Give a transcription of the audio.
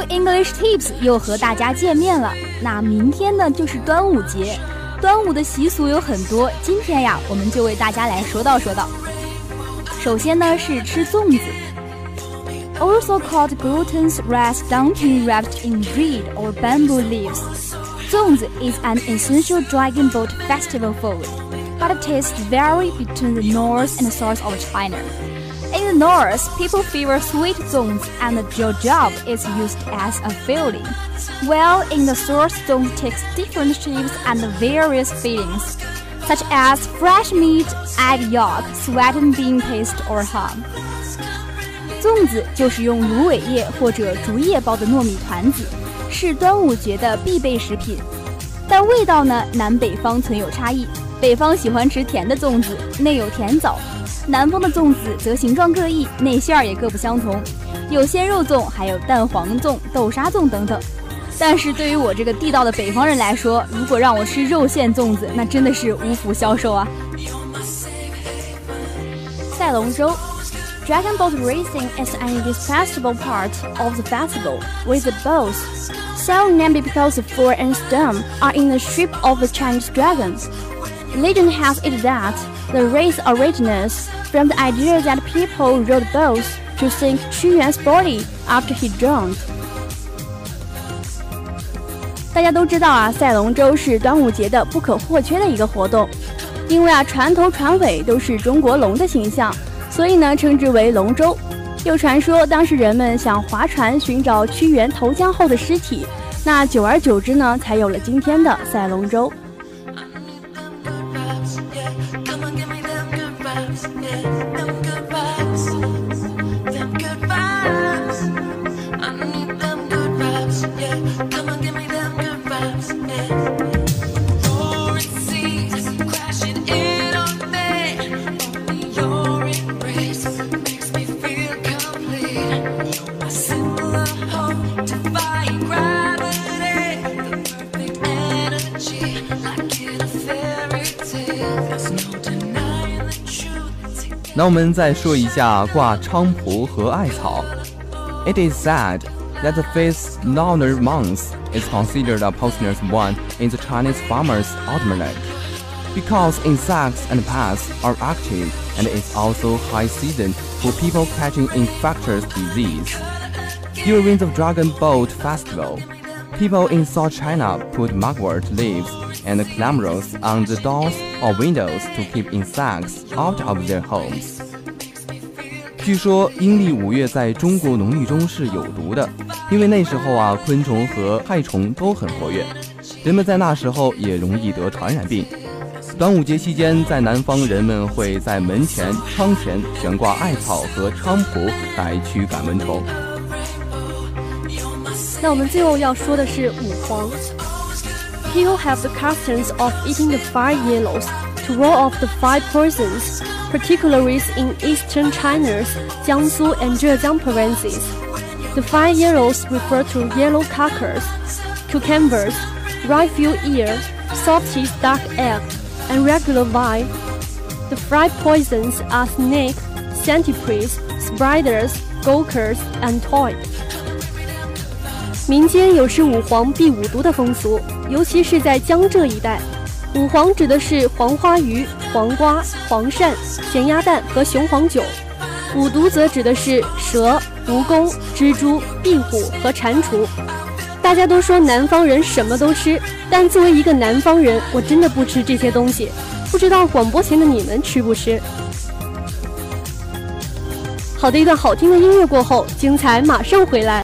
New English Tips 又和大家见面了。那明天呢就是端午节，端午的习俗有很多，今天呀我们就为大家来说道说道。首先呢是吃粽子，also called glutinous rice dumpling wrapped in reed or bamboo leaves. 粽子 is an essential dragon boat festival food, but it tastes vary between the north and the south of China. In the north, people favor sweet zongs and the jojab is used as a filling. While in the south, zongs takes different shapes and various fillings, such as fresh meat, egg yolk, sweetened bean paste, or ham. 粽子就是用芦苇叶或者竹叶包的糯米团子，是端午节的必备食品。但味道呢，南北方存有差异。 北方喜欢吃甜的粽子，内有甜枣。南方的粽子则形状各异，内馅儿也各不相同，有鲜肉粽，还有蛋黄粽、豆沙粽等等。但是对于我这个地道的北方人来说，如果让我吃肉馅粽子，那真的是无福消受啊！赛龙舟，Dragon boat racing is an indispensable part of the festival, with the boats, so named because the fore and stern are in the shape of the Chinese dragons. Legend has it that the race originates from the idea that people rode boats to sink Qu Yuan's body after he drowned. 大家都知道啊，赛龙舟是端午节的不可或缺的一个活动。因为啊，船头船尾都是中国龙的形象，所以呢，称之为龙舟。又传说，当时人们想划船寻找屈原投江后的尸体，那久而久之呢，才有了今天的赛龙舟。Yeah. 那我们再说一下挂菖蒲和艾草。It is said that the fifth lunar month is considered a poisonous one in the Chinese farmer's almanac because insects and pests are active and it's also high season for people catching infectious disease. During the Dragon Boat Festival, people in South China put mugwort leaves and clambros on the doors or windows to keep insects out of their homes. 据说阴历五月在中国农历中是有毒的，因为那时候啊，昆虫和害虫都很活跃，人们在那时候也容易得传染病。端午节期间，在南方人们会在门前、窗前悬挂艾草和菖蒲来驱赶蚊虫。那我们最后要说的是五黄。People have the customs of eating the five yellows to ward off the five poisons, particularly in eastern China's Jiangsu and Zhejiang provinces. The five yellows refer to yellow carcass, cucumbers, rifle ear, salty duck egg, and regular vine. The five poisons are snake, centipedes, spiders, gokers, and toad. 民间有吃五黄避五毒的风俗，尤其是在江浙一带。五黄指的是黄花鱼、黄瓜、黄鳝、咸鸭蛋和雄黄酒；五毒则指的是蛇、蜈蚣、蜘蛛、壁虎和蟾蜍。大家都说南方人什么都吃，但作为一个南方人，我真的不吃这些东西。不知道广播前的你们吃不吃？好的，一段好听的音乐过后，精彩马上回来。